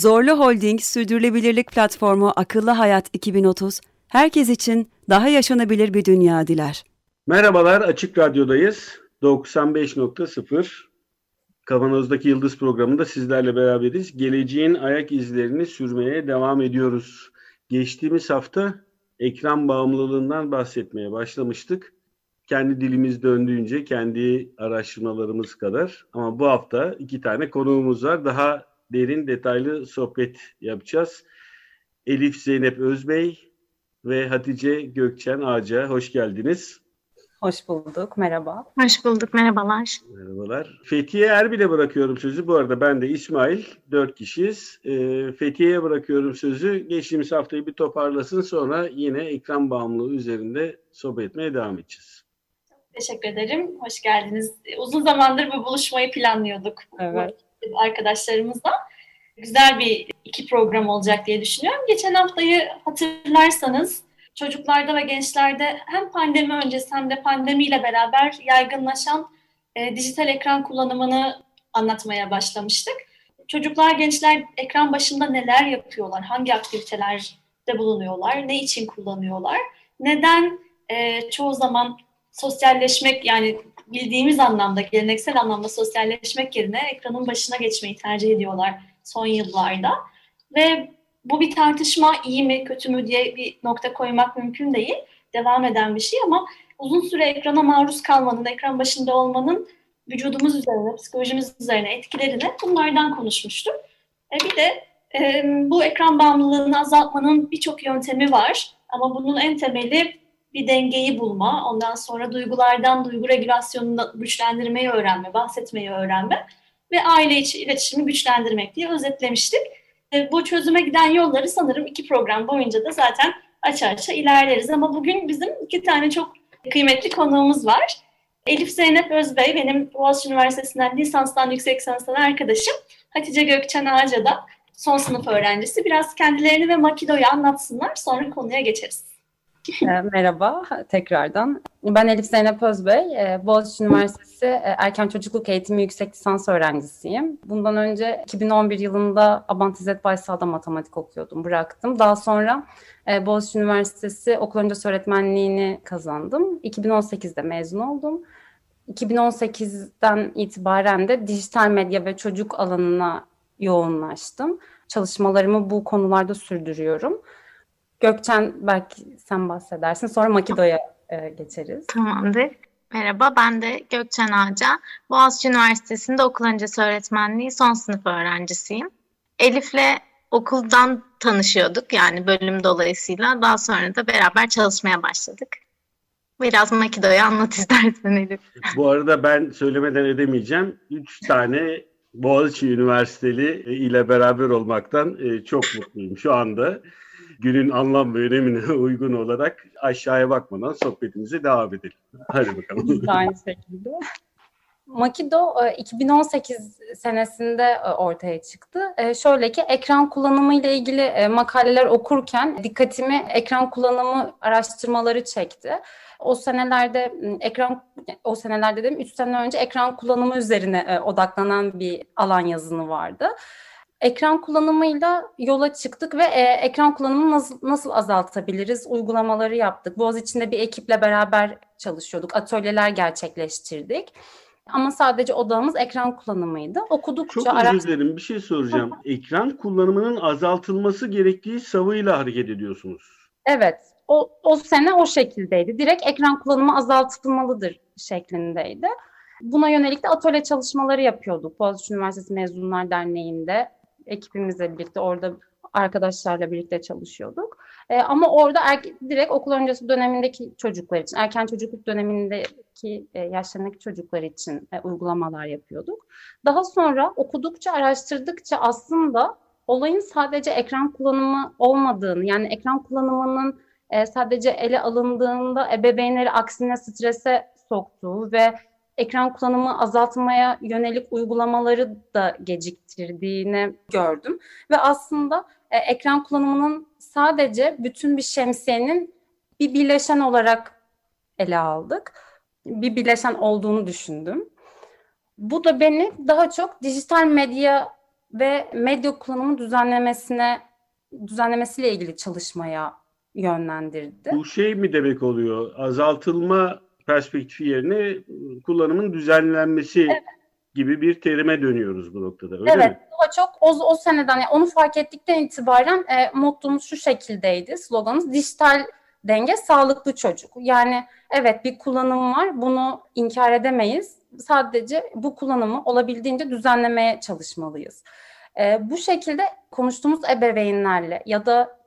Zorlu Holding Sürdürülebilirlik Platformu Akıllı Hayat 2030, herkes için daha yaşanabilir bir dünya diler. Merhabalar, Açık Radyo'dayız. 95.0 Kavanoz'daki Yıldız programında sizlerle beraberiz. Geleceğin ayak izlerini sürmeye devam ediyoruz. Geçtiğimiz hafta ekran bağımlılığından bahsetmeye başlamıştık. Kendi dilimiz döndüğünce, kendi araştırmalarımız kadar. Ama bu hafta iki tane konuğumuz var. Daha derin, detaylı sohbet yapacağız. Elif Zeynep Özbey ve Hatice Gökçen Ağaca, hoş geldiniz. Hoş bulduk, merhaba. Hoş bulduk, merhabalar. Merhabalar. Fethiye Erbil'e bırakıyorum sözü. Bu arada ben de İsmail, dört kişiyiz. E, Fethiye'ye bırakıyorum sözü. Geçtiğimiz haftayı bir toparlasın sonra yine ekran bağımlılığı üzerinde sohbet etmeye devam edeceğiz. Teşekkür ederim, hoş geldiniz. Uzun zamandır bu buluşmayı planlıyorduk. Evet. Arkadaşlarımızla. Güzel bir iki program olacak diye düşünüyorum. Geçen haftayı hatırlarsanız çocuklarda ve gençlerde hem pandemi öncesi hem de pandemiyle beraber yaygınlaşan e, dijital ekran kullanımını anlatmaya başlamıştık. Çocuklar, gençler ekran başında neler yapıyorlar, hangi aktivitelerde bulunuyorlar, ne için kullanıyorlar, neden e, çoğu zaman sosyalleşmek yani bildiğimiz anlamda, geleneksel anlamda sosyalleşmek yerine ekranın başına geçmeyi tercih ediyorlar son yıllarda. Ve bu bir tartışma iyi mi kötü mü diye bir nokta koymak mümkün değil. Devam eden bir şey ama uzun süre ekrana maruz kalmanın, ekran başında olmanın vücudumuz üzerine, psikolojimiz üzerine etkilerini bunlardan konuşmuştuk. E bir de e, bu ekran bağımlılığını azaltmanın birçok yöntemi var. Ama bunun en temeli bir dengeyi bulma, ondan sonra duygulardan duygu regülasyonunu güçlendirmeyi öğrenme, bahsetmeyi öğrenme ve aile içi iletişimi güçlendirmek diye özetlemiştik. E, bu çözüme giden yolları sanırım iki program boyunca da zaten aça aça ilerleriz. Ama bugün bizim iki tane çok kıymetli konuğumuz var. Elif Zeynep Özbey benim Boğaziçi Üniversitesi'nden lisanstan yüksek lisanstan arkadaşım. Hatice Gökçen Ağaca da son sınıf öğrencisi. Biraz kendilerini ve Makido'yu anlatsınlar sonra konuya geçeriz. E, merhaba tekrardan. Ben Elif Zeynep Özbey, e, Boğaziçi Üniversitesi e, Erken Çocukluk Eğitimi Yüksek Lisans öğrencisiyim. Bundan önce 2011 yılında Abant İzzet Baysal'da matematik okuyordum, bıraktım. Daha sonra Boğaziçi Üniversitesi okul öncesi öğretmenliğini kazandım. 2018'de mezun oldum. 2018'den itibaren de dijital medya ve çocuk alanına yoğunlaştım. Çalışmalarımı bu konularda sürdürüyorum. Gökçen belki sen bahsedersin. Sonra Makido'ya e, geçeriz. Tamamdır. Merhaba, ben de Gökçen Ağaca. Boğaziçi Üniversitesi'nde okul öncesi öğretmenliği son sınıf öğrencisiyim. Elif'le okuldan tanışıyorduk yani bölüm dolayısıyla. Daha sonra da beraber çalışmaya başladık. Biraz Makido'yu anlat istersen Elif. Bu arada ben söylemeden edemeyeceğim. Üç tane Boğaziçi Üniversiteli ile beraber olmaktan e, çok mutluyum şu anda günün anlam ve önemine uygun olarak aşağıya bakmadan sohbetimize devam edelim. Hadi bakalım. Aynı şekilde. Makido 2018 senesinde e, ortaya çıktı. E, şöyle ki ekran kullanımı ile ilgili e, makaleler okurken dikkatimi ekran kullanımı araştırmaları çekti. O senelerde ekran o senelerde dedim 3 sene önce ekran kullanımı üzerine odaklanan bir alan yazını vardı ekran kullanımıyla yola çıktık ve e, ekran kullanımını nasıl, nasıl azaltabiliriz uygulamaları yaptık. Boğaz içinde bir ekiple beraber çalışıyorduk, atölyeler gerçekleştirdik. Ama sadece odamız ekran kullanımıydı. Okudukça... Çok özür dilerim bir şey soracağım. ekran kullanımının azaltılması gerektiği savıyla hareket ediyorsunuz. Evet. O, o sene o şekildeydi. Direkt ekran kullanımı azaltılmalıdır şeklindeydi. Buna yönelik de atölye çalışmaları yapıyorduk. Boğaziçi Üniversitesi Mezunlar Derneği'nde ekibimizle birlikte orada arkadaşlarla birlikte çalışıyorduk. E, ama orada er, direkt okul öncesi dönemindeki çocuklar için, erken çocukluk dönemindeki e, yaşlarındaki çocuklar için e, uygulamalar yapıyorduk. Daha sonra okudukça, araştırdıkça aslında olayın sadece ekran kullanımı olmadığını, yani ekran kullanımının e, sadece ele alındığında ebeveynleri aksine strese soktuğu ve ekran kullanımı azaltmaya yönelik uygulamaları da geciktirdiğini gördüm. Ve aslında e, ekran kullanımının sadece bütün bir şemsiyenin bir bileşen olarak ele aldık. Bir bileşen olduğunu düşündüm. Bu da beni daha çok dijital medya ve medya kullanımı düzenlemesine düzenlemesiyle ilgili çalışmaya yönlendirdi. Bu şey mi demek oluyor? Azaltılma perspektifi yerine kullanımın düzenlenmesi evet. gibi bir terime dönüyoruz bu noktada. Öyle evet, mi? daha çok o, o seneden yani onu fark ettikten itibaren e, mottomuz şu şekildeydi. Sloganımız dijital denge sağlıklı çocuk. Yani evet bir kullanım var. Bunu inkar edemeyiz. Sadece bu kullanımı olabildiğince düzenlemeye çalışmalıyız. E, bu şekilde konuştuğumuz ebeveynlerle ya da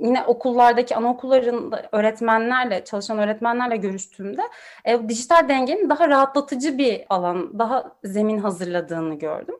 yine okullardaki anaokullarında öğretmenlerle, çalışan öğretmenlerle görüştüğümde e, dijital dengenin daha rahatlatıcı bir alan, daha zemin hazırladığını gördüm.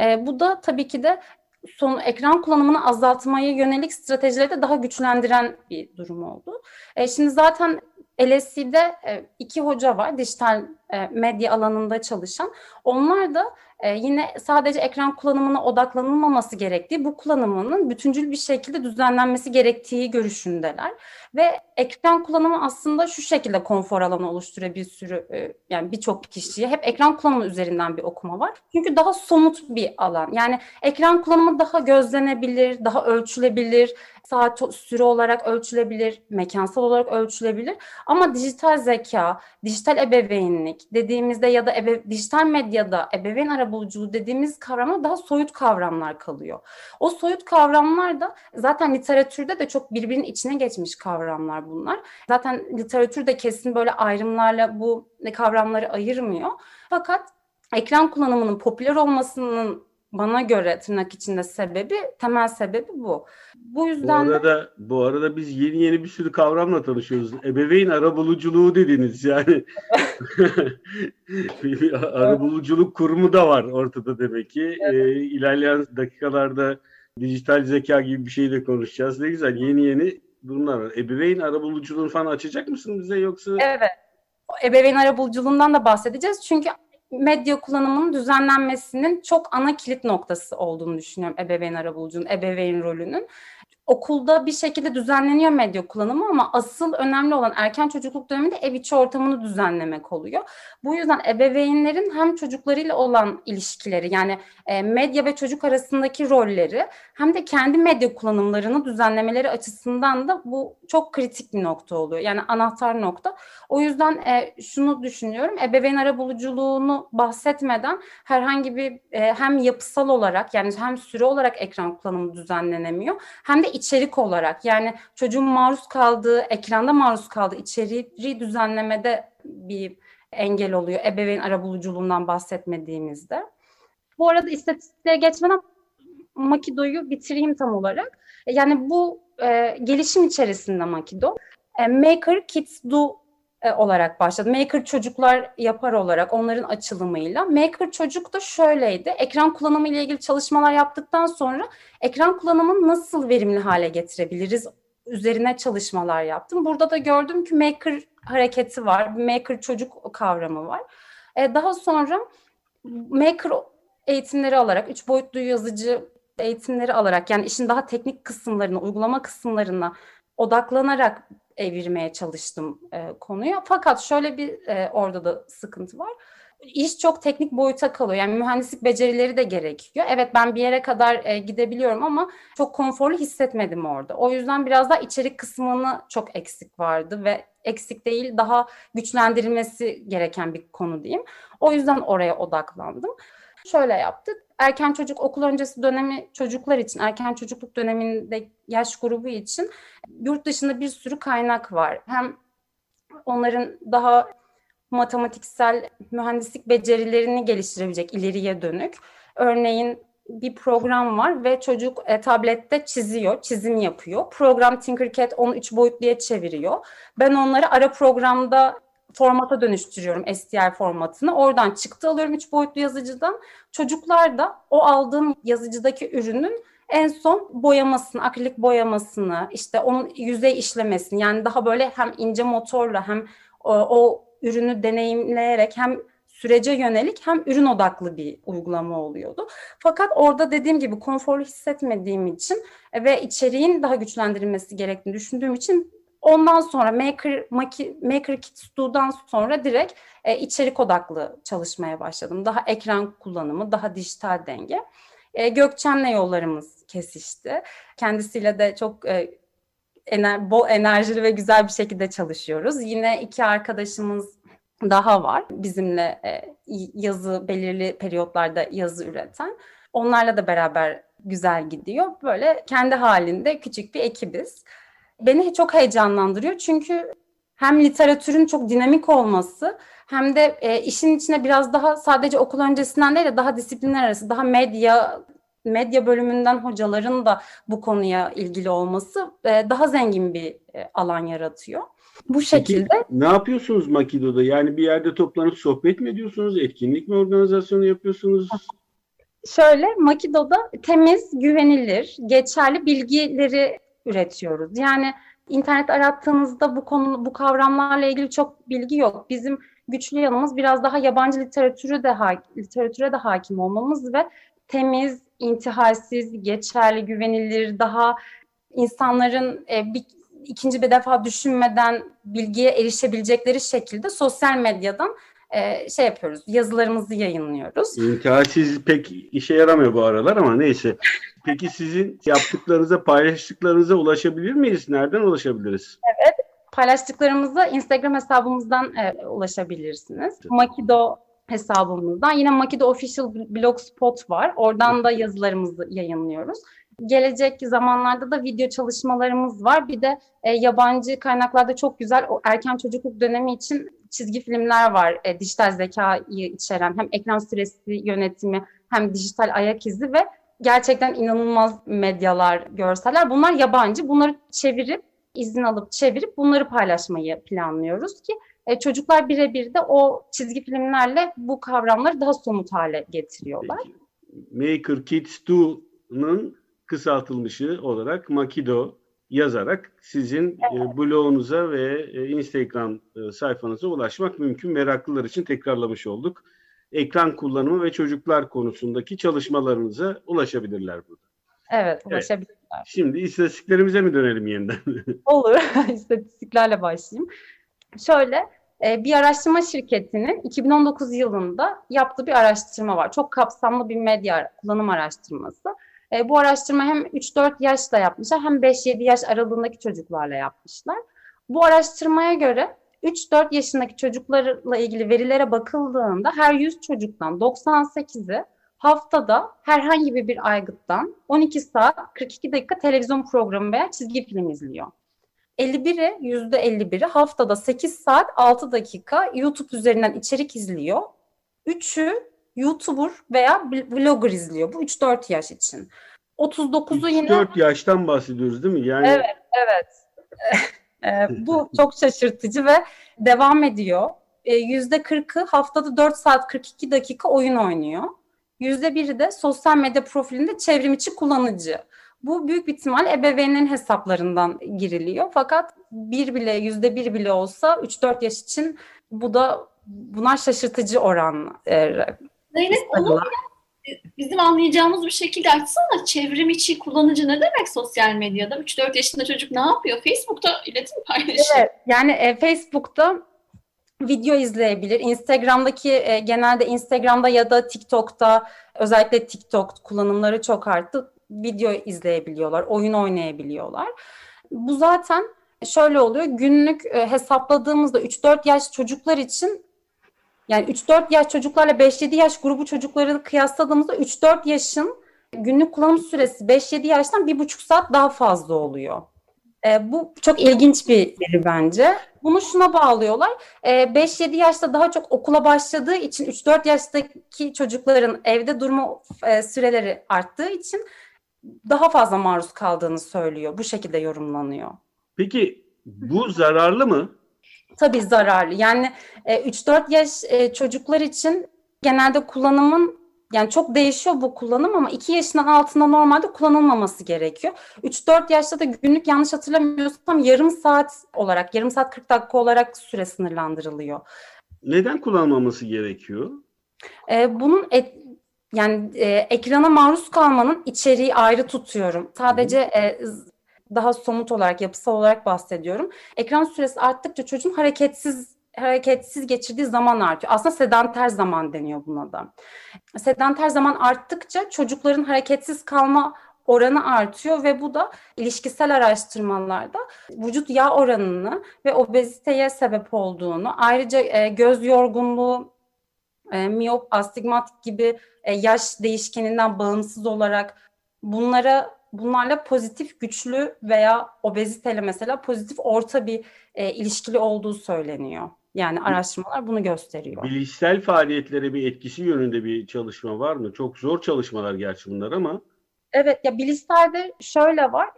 E, bu da tabii ki de son ekran kullanımını azaltmaya yönelik stratejileri de daha güçlendiren bir durum oldu. E, şimdi zaten LSE'de e, iki hoca var dijital e, medya alanında çalışan. Onlar da e, yine sadece ekran kullanımına odaklanılmaması gerektiği, bu kullanımının bütüncül bir şekilde düzenlenmesi gerektiği görüşündeler. Ve ekran kullanımı aslında şu şekilde konfor alanı oluşturuyor bir sürü, e, yani birçok kişiye. Hep ekran kullanımı üzerinden bir okuma var. Çünkü daha somut bir alan. Yani ekran kullanımı daha gözlenebilir, daha ölçülebilir, saat süre olarak ölçülebilir, mekansal olarak ölçülebilir. Ama dijital zeka, dijital ebeveynlik dediğimizde ya da ebe, dijital medyada ebeveyn arabuluculuğu dediğimiz kavrama daha soyut kavramlar kalıyor. O soyut kavramlar da zaten literatürde de çok birbirinin içine geçmiş kavramlar bunlar. Zaten literatür de kesin böyle ayrımlarla bu kavramları ayırmıyor. Fakat ekran kullanımının popüler olmasının bana göre tırnak içinde sebebi, temel sebebi bu. Bu yüzden bu arada, de... bu arada biz yeni yeni bir sürü kavramla tanışıyoruz. Ebeveyn arabuluculuğu dediniz yani. arabuluculuk kurumu da var ortada demek ki. Evet. Ee, ilerleyen dakikalarda dijital zeka gibi bir şey de konuşacağız. Ne güzel yeni yeni durumlar var. Ebeveyn arabuluculuğunu falan açacak mısın bize yoksa? Evet. Ebeveyn arabuluculuğundan da bahsedeceğiz. Çünkü medya kullanımının düzenlenmesinin çok ana kilit noktası olduğunu düşünüyorum ebeveyn arabulucunun, ebeveyn rolünün okulda bir şekilde düzenleniyor medya kullanımı ama asıl önemli olan erken çocukluk döneminde ev içi ortamını düzenlemek oluyor. Bu yüzden ebeveynlerin hem çocuklarıyla olan ilişkileri yani e, medya ve çocuk arasındaki rolleri hem de kendi medya kullanımlarını düzenlemeleri açısından da bu çok kritik bir nokta oluyor. Yani anahtar nokta. O yüzden e, şunu düşünüyorum. Ebeveyn arabuluculuğunu bahsetmeden herhangi bir e, hem yapısal olarak yani hem süre olarak ekran kullanımı düzenlenemiyor hem de içerik olarak yani çocuğun maruz kaldığı, ekranda maruz kaldığı içeriği düzenlemede bir engel oluyor. Ebeveyn arabuluculuğundan bahsetmediğimizde. Bu arada istatistiğe geçmeden Makido'yu bitireyim tam olarak. Yani bu e, gelişim içerisinde Makido. E, Maker Kids Do e, olarak başladı. Maker çocuklar yapar olarak onların açılımıyla. Maker çocuk da şöyleydi. Ekran kullanımı ile ilgili çalışmalar yaptıktan sonra ekran kullanımını nasıl verimli hale getirebiliriz üzerine çalışmalar yaptım. Burada da gördüm ki Maker hareketi var. Maker çocuk kavramı var. E, daha sonra Maker eğitimleri alarak, üç boyutlu yazıcı eğitimleri alarak yani işin daha teknik kısımlarına, uygulama kısımlarına odaklanarak evirmeye çalıştım e, konuyu. Fakat şöyle bir e, orada da sıkıntı var. İş çok teknik boyuta kalıyor. Yani mühendislik becerileri de gerekiyor. Evet ben bir yere kadar e, gidebiliyorum ama çok konforlu hissetmedim orada. O yüzden biraz daha içerik kısmını çok eksik vardı ve eksik değil daha güçlendirilmesi gereken bir konu diyeyim. O yüzden oraya odaklandım. Şöyle yaptık. Erken çocuk okul öncesi dönemi çocuklar için, erken çocukluk döneminde yaş grubu için yurt dışında bir sürü kaynak var. Hem onların daha matematiksel mühendislik becerilerini geliştirebilecek ileriye dönük. Örneğin bir program var ve çocuk e, tablette çiziyor, çizim yapıyor. Program Tinkercad onu üç boyutluya çeviriyor. Ben onları ara programda formata dönüştürüyorum STL formatını. Oradan çıktı alıyorum üç boyutlu yazıcıdan. Çocuklar da o aldığım yazıcıdaki ürünün En son boyamasını, akrilik boyamasını, işte onun yüzey işlemesini yani daha böyle hem ince motorla hem o, o ürünü deneyimleyerek hem sürece yönelik hem ürün odaklı bir uygulama oluyordu. Fakat orada dediğim gibi konforlu hissetmediğim için ve içeriğin daha güçlendirilmesi gerektiğini düşündüğüm için ondan sonra Maker, Maker Kit Stu'dan sonra direkt e, içerik odaklı çalışmaya başladım. Daha ekran kullanımı, daha dijital denge. E, Gökçen'le yollarımız kesişti. Kendisiyle de çok e, ener, bol enerjili ve güzel bir şekilde çalışıyoruz. Yine iki arkadaşımız daha var bizimle e, yazı belirli periyotlarda yazı üreten. Onlarla da beraber güzel gidiyor. Böyle kendi halinde küçük bir ekibiz. Beni çok heyecanlandırıyor çünkü hem literatürün çok dinamik olması hem de e, işin içine biraz daha sadece okul öncesinden değil de daha disiplinler arası, daha medya medya bölümünden hocaların da bu konuya ilgili olması e, daha zengin bir e, alan yaratıyor. Bu şekilde. Peki, ne yapıyorsunuz Makido'da? Yani bir yerde toplanıp sohbet mi ediyorsunuz? Etkinlik mi organizasyonu yapıyorsunuz? Şöyle Makido'da temiz, güvenilir, geçerli bilgileri üretiyoruz. Yani internet arattığınızda bu konu bu kavramlarla ilgili çok bilgi yok. Bizim güçlü yanımız biraz daha yabancı literatürü de literatüre de hakim olmamız ve temiz, intihalsiz, geçerli, güvenilir, daha insanların e, bir ikinci bir defa düşünmeden bilgiye erişebilecekleri şekilde sosyal medyadan e, şey yapıyoruz, yazılarımızı yayınlıyoruz. İntihalsiz pek işe yaramıyor bu aralar ama neyse. Peki sizin yaptıklarınıza, paylaştıklarınıza ulaşabilir miyiz? Nereden ulaşabiliriz? Evet, paylaştıklarımıza Instagram hesabımızdan e, ulaşabilirsiniz. Makido hesabımızdan. Yine Makido Official Blogspot var. Oradan da yazılarımızı yayınlıyoruz. Gelecek zamanlarda da video çalışmalarımız var. Bir de e, yabancı kaynaklarda çok güzel o erken çocukluk dönemi için çizgi filmler var. E, dijital zekayı içeren hem ekran süresi yönetimi hem dijital ayak izi ve gerçekten inanılmaz medyalar, görseller. Bunlar yabancı. Bunları çevirip izin alıp çevirip bunları paylaşmayı planlıyoruz ki e, çocuklar birebir de o çizgi filmlerle bu kavramları daha somut hale getiriyorlar. Peki. Maker Kids 2'nın kısaltılmışı olarak Makido yazarak sizin e, evet. blogunuza ve e, Instagram e, sayfanıza ulaşmak mümkün. Meraklılar için tekrarlamış olduk. Ekran kullanımı ve çocuklar konusundaki çalışmalarınıza ulaşabilirler burada. Evet, ulaşabilirler. Evet. Şimdi istatistiklerimize mi dönelim yeniden? Olur, istatistiklerle başlayayım. Şöyle, e, bir araştırma şirketinin 2019 yılında yaptığı bir araştırma var. Çok kapsamlı bir medya kullanım araştırması. E, bu araştırma hem 3-4 yaşla yapmışlar hem 5-7 yaş aralığındaki çocuklarla yapmışlar. Bu araştırmaya göre 3-4 yaşındaki çocuklarla ilgili verilere bakıldığında her 100 çocuktan 98'i haftada herhangi bir aygıttan 12 saat 42 dakika televizyon programı veya çizgi film izliyor. 51'i %51'i haftada 8 saat 6 dakika YouTube üzerinden içerik izliyor. 3'ü YouTuber veya blogger izliyor. Bu 3-4 yaş için. 39'u yine... 4 yaştan bahsediyoruz değil mi? Yani... Evet, evet. e, bu çok şaşırtıcı ve devam ediyor. E, %40'ı haftada 4 saat 42 dakika oyun oynuyor. %1'i de sosyal medya profilinde çevrim içi kullanıcı. Bu büyük bir ihtimal ebeveynlerin hesaplarından giriliyor. Fakat bir bile yüzde bir bile olsa 3-4 yaş için bu da bunlar şaşırtıcı oran. E, Zeynep onu bizim anlayacağımız bir şekilde açsana. Çevrim içi kullanıcı ne demek sosyal medyada? 3-4 yaşında çocuk ne yapıyor? Facebook'ta iletişim paylaşıyor. Evet, yani e, Facebook'ta video izleyebilir. Instagram'daki e, genelde Instagram'da ya da TikTok'ta özellikle TikTok kullanımları çok arttı. Video izleyebiliyorlar, oyun oynayabiliyorlar. Bu zaten şöyle oluyor. Günlük e, hesapladığımızda 3-4 yaş çocuklar için yani 3-4 yaş çocuklarla 5-7 yaş grubu çocukları kıyasladığımızda 3-4 yaşın günlük kullanım süresi 5-7 yaştan 1,5 saat daha fazla oluyor. E, bu çok ilginç bir veri bence. Bunu şuna bağlıyorlar. E, 5-7 yaşta daha çok okula başladığı için 3-4 yaştaki çocukların evde durma e, süreleri arttığı için daha fazla maruz kaldığını söylüyor. Bu şekilde yorumlanıyor. Peki bu zararlı mı? Tabii zararlı. Yani e, 3-4 yaş e, çocuklar için genelde kullanımın yani çok değişiyor bu kullanım ama 2 yaşından altında normalde kullanılmaması gerekiyor. 3-4 yaşta da günlük yanlış hatırlamıyorsam yarım saat olarak, yarım saat 40 dakika olarak süre sınırlandırılıyor. Neden kullanmaması gerekiyor? Ee, bunun et, yani e, ekrana maruz kalmanın içeriği ayrı tutuyorum. Sadece e, daha somut olarak, yapısal olarak bahsediyorum. Ekran süresi arttıkça çocuğun hareketsiz hareketsiz geçirdiği zaman artıyor. Aslında sedanter zaman deniyor buna da. Sedanter zaman arttıkça çocukların hareketsiz kalma oranı artıyor ve bu da ilişkisel araştırmalarda vücut yağ oranını ve obeziteye sebep olduğunu, ayrıca e, göz yorgunluğu, e, miyop, astigmat gibi e, yaş değişkeninden bağımsız olarak bunlara bunlarla pozitif güçlü veya obeziteyle mesela pozitif orta bir e, ilişkili olduğu söyleniyor. Yani araştırmalar bunu gösteriyor. Bilişsel faaliyetlere bir etkisi yönünde bir çalışma var mı? Çok zor çalışmalar gerçi bunlar ama. Evet ya bilişselde şöyle var.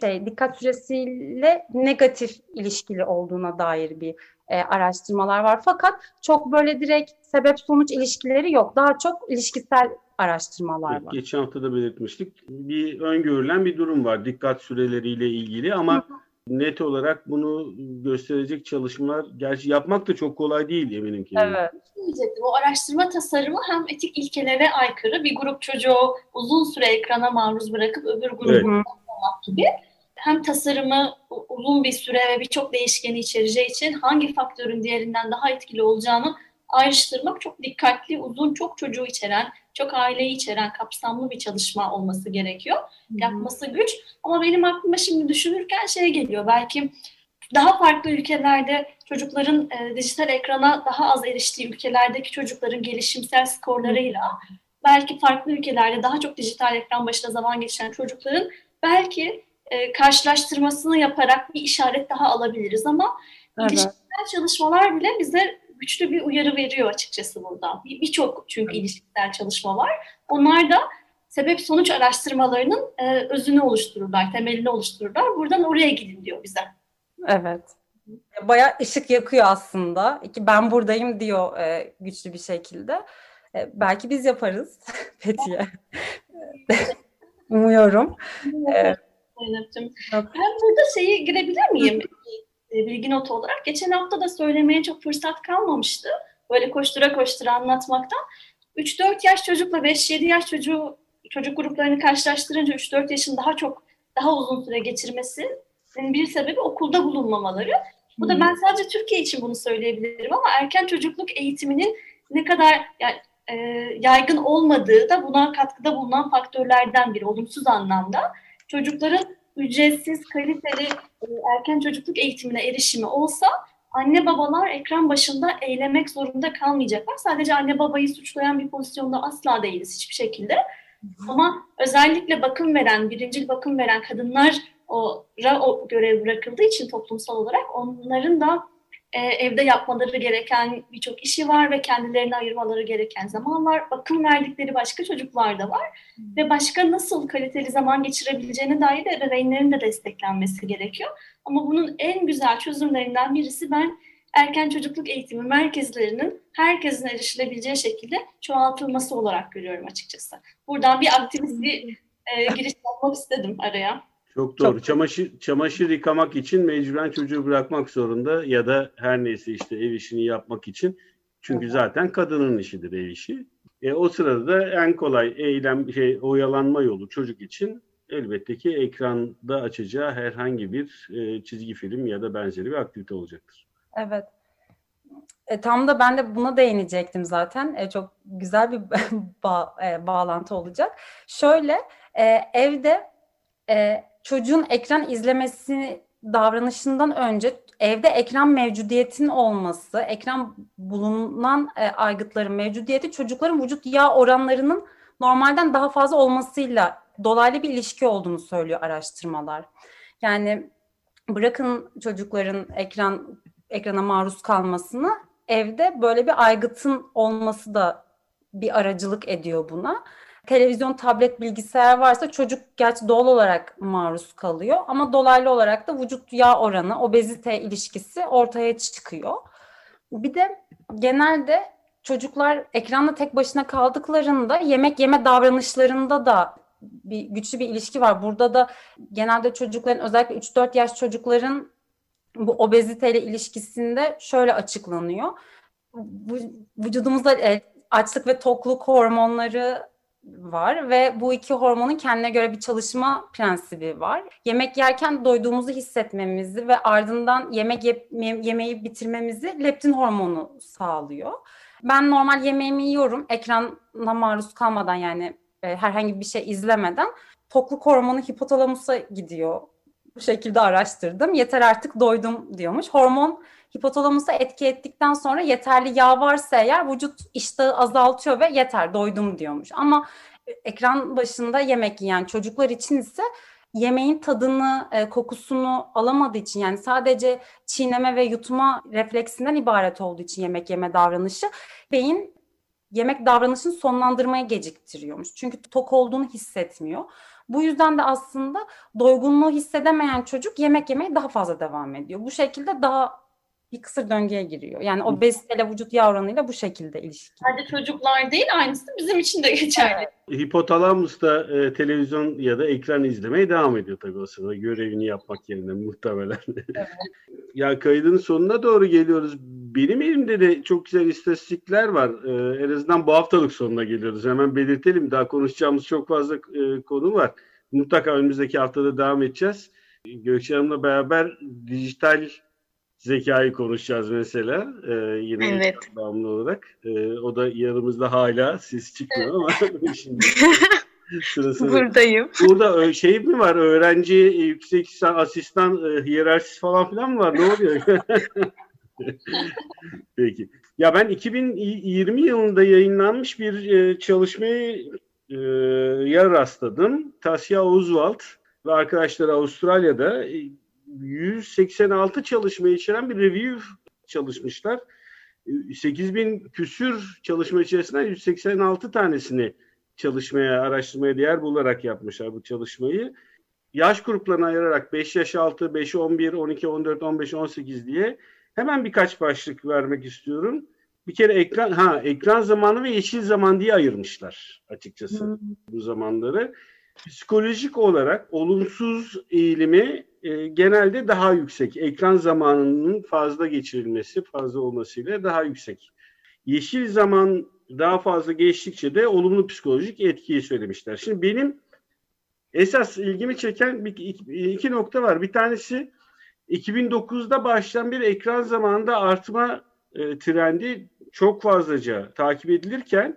Şey, dikkat süresiyle negatif ilişkili olduğuna dair bir e, araştırmalar var. Fakat çok böyle direkt sebep sonuç ilişkileri yok. Daha çok ilişkisel araştırmalar evet, var. Geçen hafta da belirtmiştik. Bir öngörülen bir durum var dikkat süreleriyle ilgili ama net olarak bunu gösterecek çalışmalar gerçi yapmak da çok kolay değil eminim ki. Evet. Diyecektim. O araştırma tasarımı hem etik ilkelere aykırı bir grup çocuğu uzun süre ekrana maruz bırakıp öbür grubu evet. gibi hem tasarımı uzun bir süre ve birçok değişkeni içereceği için hangi faktörün diğerinden daha etkili olacağını ayrıştırmak çok dikkatli, uzun, çok çocuğu içeren, çok aileyi içeren kapsamlı bir çalışma olması gerekiyor. Yapması güç. Ama benim aklıma şimdi düşünürken şey geliyor. Belki daha farklı ülkelerde çocukların e, dijital ekrana daha az eriştiği ülkelerdeki çocukların gelişimsel skorlarıyla belki farklı ülkelerde daha çok dijital ekran başında zaman geçiren çocukların belki e, karşılaştırmasını yaparak bir işaret daha alabiliriz ama evet. ilişkisel çalışmalar bile bize güçlü bir uyarı veriyor açıkçası burada. Birçok bir çünkü ilişkisel çalışma var. Onlar da sebep sonuç araştırmalarının e, özünü oluştururlar, temelini oluştururlar. Buradan oraya gidin diyor bize. Evet. Bayağı ışık yakıyor aslında. Ki ben buradayım diyor e, güçlü bir şekilde. E, belki biz yaparız Fethiye. Umuyorum. Zeynep'ciğim. Ben burada şeyi girebilir miyim? E, bilgi notu olarak. Geçen hafta da söylemeye çok fırsat kalmamıştı. Böyle koştura koştura anlatmaktan. 3-4 yaş çocukla 5-7 yaş çocuğu çocuk gruplarını karşılaştırınca 3-4 yaşın daha çok daha uzun süre geçirmesinin bir sebebi okulda bulunmamaları. Bu da ben sadece Türkiye için bunu söyleyebilirim ama erken çocukluk eğitiminin ne kadar yani, e, yaygın olmadığı da buna katkıda bulunan faktörlerden biri olumsuz anlamda. Çocukların ücretsiz, kaliteli e, erken çocukluk eğitimine erişimi olsa anne babalar ekran başında eylemek zorunda kalmayacaklar. Sadece anne babayı suçlayan bir pozisyonda asla değiliz hiçbir şekilde. Ama özellikle bakım veren, birincil bakım veren kadınlara o, o görev bırakıldığı için toplumsal olarak onların da e, evde yapmaları gereken birçok işi var ve kendilerini ayırmaları gereken zaman var. Bakım verdikleri başka çocuklar da var. Hmm. Ve başka nasıl kaliteli zaman geçirebileceğine dair de ebeveynlerin de desteklenmesi gerekiyor. Ama bunun en güzel çözümlerinden birisi ben erken çocukluk eğitimi merkezlerinin herkesin erişilebileceği şekilde çoğaltılması olarak görüyorum açıkçası. Buradan bir aktivist bir e, giriş yapmak istedim araya. Çok doğru. Çok çamaşır çamaşır yıkamak için mecburen çocuğu bırakmak zorunda ya da her neyse işte ev işini yapmak için. Çünkü evet. zaten kadının işidir ev işi. E, o sırada da en kolay eylem şey oyalanma yolu çocuk için elbette ki ekranda açacağı herhangi bir e, çizgi film ya da benzeri bir aktivite olacaktır. Evet. E, tam da ben de buna değinecektim zaten. E, çok güzel bir ba- e, bağlantı olacak. Şöyle e, evde e, çocuğun ekran izlemesi davranışından önce evde ekran mevcudiyetinin olması, ekran bulunan e, aygıtların mevcudiyeti çocukların vücut yağ oranlarının normalden daha fazla olmasıyla dolaylı bir ilişki olduğunu söylüyor araştırmalar. Yani bırakın çocukların ekran ekrana maruz kalmasını evde böyle bir aygıtın olması da bir aracılık ediyor buna televizyon, tablet, bilgisayar varsa çocuk gerçi doğal olarak maruz kalıyor ama dolaylı olarak da vücut yağ oranı, obezite ilişkisi ortaya çıkıyor. Bir de genelde çocuklar ekranla tek başına kaldıklarında yemek yeme davranışlarında da bir güçlü bir ilişki var. Burada da genelde çocukların özellikle 3-4 yaş çocukların bu obeziteyle ilişkisinde şöyle açıklanıyor. Vücudumuzda e, açlık ve tokluk hormonları var ve bu iki hormonun kendine göre bir çalışma prensibi var. Yemek yerken doyduğumuzu hissetmemizi ve ardından yemek ye- yemeği bitirmemizi leptin hormonu sağlıyor. Ben normal yemeğimi yiyorum ekrana maruz kalmadan yani e, herhangi bir şey izlemeden tokluk hormonu hipotalamusa gidiyor. Bu şekilde araştırdım. Yeter artık doydum diyormuş. Hormon hipotalamusa etki ettikten sonra yeterli yağ varsa eğer vücut iştahı azaltıyor ve yeter doydum diyormuş. Ama ekran başında yemek yiyen çocuklar için ise yemeğin tadını, e, kokusunu alamadığı için yani sadece çiğneme ve yutma refleksinden ibaret olduğu için yemek yeme davranışı beyin yemek davranışını sonlandırmaya geciktiriyormuş. Çünkü tok olduğunu hissetmiyor. Bu yüzden de aslında doygunluğu hissedemeyen çocuk yemek yemeye daha fazla devam ediyor. Bu şekilde daha bir kısır döngüye giriyor. Yani o obeziteyle vücut yağ oranıyla bu şekilde ilişki. Sadece çocuklar değil aynısı bizim için de geçerli. Hipotalamus da e, televizyon ya da ekran izlemeye devam ediyor tabii o sırada görevini yapmak yerine muhtemelen. Evet. ya kaydın sonuna doğru geliyoruz. Benim elimde de çok güzel istatistikler var. E, en azından bu haftalık sonuna geliyoruz. Hemen belirtelim. Daha konuşacağımız çok fazla e, konu var. Mutlaka önümüzdeki haftada devam edeceğiz. Gökçe Hanım'la beraber dijital zekayı konuşacağız mesela. Ee, yine evet. bağımlı olarak. Ee, o da yanımızda hala ses çıkmıyor ama şimdi sırası. Buradayım. Burada şey mi var? Öğrenci yüksek asistan e, hiyerarşisi falan filan mı var? Ne oluyor? Peki. Ya ben 2020 yılında yayınlanmış bir e, çalışmayı e, ya rastladım. Tasya Oswald ve arkadaşları Avustralya'da 186 çalışma içeren bir review çalışmışlar. 8000 küsür çalışma içerisinden 186 tanesini çalışmaya, araştırmaya değer bularak yapmışlar bu çalışmayı. Yaş gruplarına ayırarak 5 yaş altı, 5, 11, 12, 14, 15, 18 diye hemen birkaç başlık vermek istiyorum. Bir kere ekran ha ekran zamanı ve yeşil zaman diye ayırmışlar açıkçası hmm. bu zamanları. Psikolojik olarak olumsuz eğilimi e, genelde daha yüksek. Ekran zamanının fazla geçirilmesi, fazla olmasıyla daha yüksek. Yeşil zaman daha fazla geçtikçe de olumlu psikolojik etkiyi söylemişler. Şimdi benim esas ilgimi çeken bir, iki, nokta var. Bir tanesi 2009'da başlayan bir ekran zamanında artma e, trendi çok fazlaca takip edilirken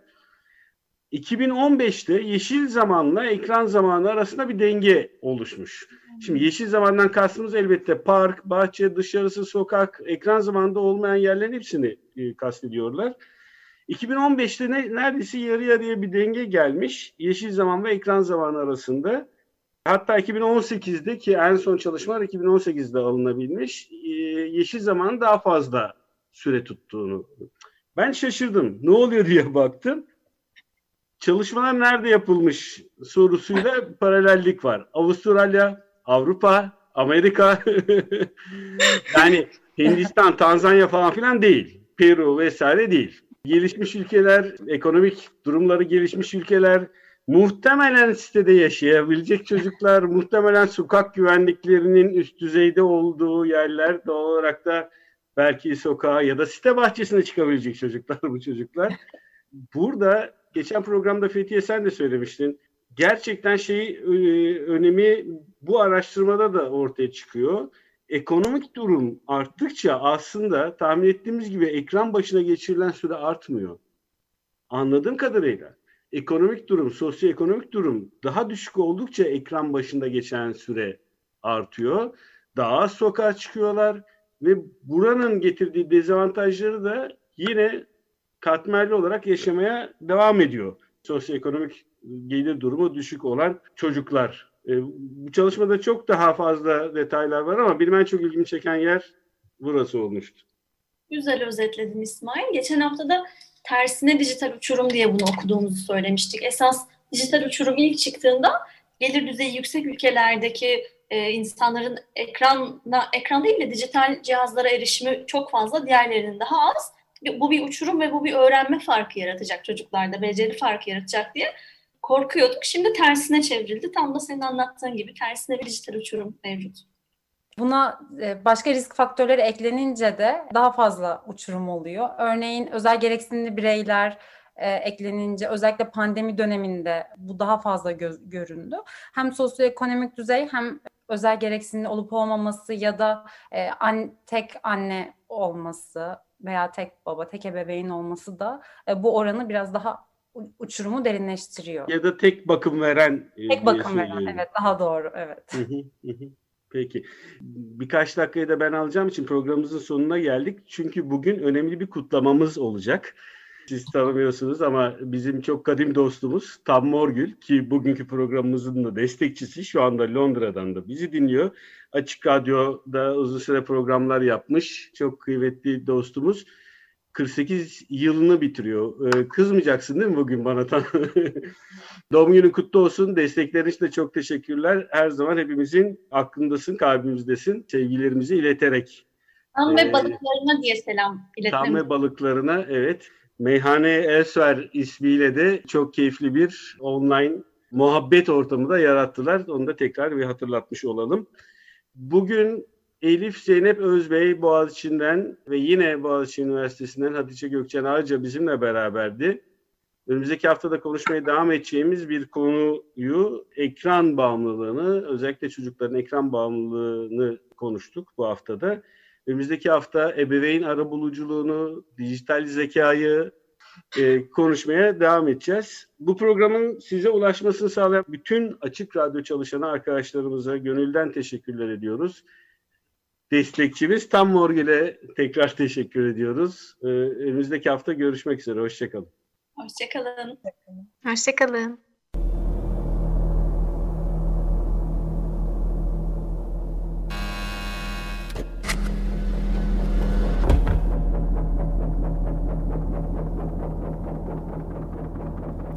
2015'te yeşil zamanla ekran zamanı arasında bir denge oluşmuş. Şimdi yeşil zamandan kastımız elbette park, bahçe, dışarısı, sokak, ekran zamanında olmayan yerlerin hepsini e, kastediyorlar. 2015'te ne, neredeyse yarı yarıya bir denge gelmiş yeşil zaman ve ekran zamanı arasında. Hatta 2018'de ki en son çalışmalar 2018'de alınabilmiş e, yeşil zaman daha fazla süre tuttuğunu. Ben şaşırdım. Ne oluyor diye baktım çalışmalar nerede yapılmış sorusuyla paralellik var. Avustralya, Avrupa, Amerika yani Hindistan, Tanzanya falan filan değil. Peru vesaire değil. Gelişmiş ülkeler, ekonomik durumları gelişmiş ülkeler, muhtemelen sitede yaşayabilecek çocuklar, muhtemelen sokak güvenliklerinin üst düzeyde olduğu yerler doğal olarak da belki sokağa ya da site bahçesine çıkabilecek çocuklar bu çocuklar. Burada geçen programda Fethiye sen de söylemiştin. Gerçekten şey e, önemi bu araştırmada da ortaya çıkıyor. Ekonomik durum arttıkça aslında tahmin ettiğimiz gibi ekran başına geçirilen süre artmıyor. Anladığım kadarıyla ekonomik durum, sosyoekonomik durum daha düşük oldukça ekran başında geçen süre artıyor. Daha sokağa çıkıyorlar ve buranın getirdiği dezavantajları da yine katmerli olarak yaşamaya devam ediyor. Sosyoekonomik gelir durumu düşük olan çocuklar. E, bu çalışmada çok daha fazla detaylar var ama benim en çok ilgimi çeken yer burası olmuştu. Güzel özetledin İsmail. Geçen hafta da tersine dijital uçurum diye bunu okuduğumuzu söylemiştik. Esas dijital uçurum ilk çıktığında gelir düzeyi yüksek ülkelerdeki e, insanların ekranla ekran değil de dijital cihazlara erişimi çok fazla, diğerlerinin daha az bu bir uçurum ve bu bir öğrenme farkı yaratacak çocuklarda, beceri farkı yaratacak diye korkuyorduk. Şimdi tersine çevrildi. Tam da senin anlattığın gibi tersine bir dijital uçurum mevcut. Buna e, başka risk faktörleri eklenince de daha fazla uçurum oluyor. Örneğin özel gereksinimli bireyler e, eklenince özellikle pandemi döneminde bu daha fazla gö- göründü. Hem sosyoekonomik düzey hem özel gereksinimli olup olmaması ya da e, an, tek anne olması veya tek baba, tek ebeveyn olması da e, bu oranı biraz daha uçurumu derinleştiriyor. Ya da tek bakım veren. E, tek bakım veren, evet daha doğru, evet. Peki. Birkaç dakikayı da ben alacağım için programımızın sonuna geldik. Çünkü bugün önemli bir kutlamamız olacak. Siz tanımıyorsunuz ama bizim çok kadim dostumuz Tam Morgül ki bugünkü programımızın da destekçisi şu anda Londra'dan da bizi dinliyor. Açık Radyo'da uzun süre programlar yapmış. Çok kıymetli dostumuz. 48 yılını bitiriyor. Ee, kızmayacaksın değil mi bugün bana? Doğum günü kutlu olsun. Desteklerin için de çok teşekkürler. Her zaman hepimizin aklındasın, kalbimizdesin. Sevgilerimizi ileterek. Tam ve ee, balıklarına diye selam iletelim. Tam ve balıklarına evet. Meyhane Elsver ismiyle de çok keyifli bir online muhabbet ortamı da yarattılar. Onu da tekrar bir hatırlatmış olalım. Bugün Elif Zeynep Özbey Boğaziçi'nden ve yine Boğaziçi Üniversitesi'nden Hatice Gökçen Ağaca bizimle beraberdi. Önümüzdeki haftada konuşmaya devam edeceğimiz bir konuyu ekran bağımlılığını, özellikle çocukların ekran bağımlılığını konuştuk bu haftada. Önümüzdeki hafta ebeveyn arabuluculuğunu, dijital zekayı e, konuşmaya devam edeceğiz. Bu programın size ulaşmasını sağlayan bütün Açık Radyo çalışan arkadaşlarımıza gönülden teşekkürler ediyoruz. Destekçimiz Tam Morgül'e tekrar teşekkür ediyoruz. Ee, önümüzdeki hafta görüşmek üzere. Hoşçakalın. Hoşçakalın. Hoşçakalın.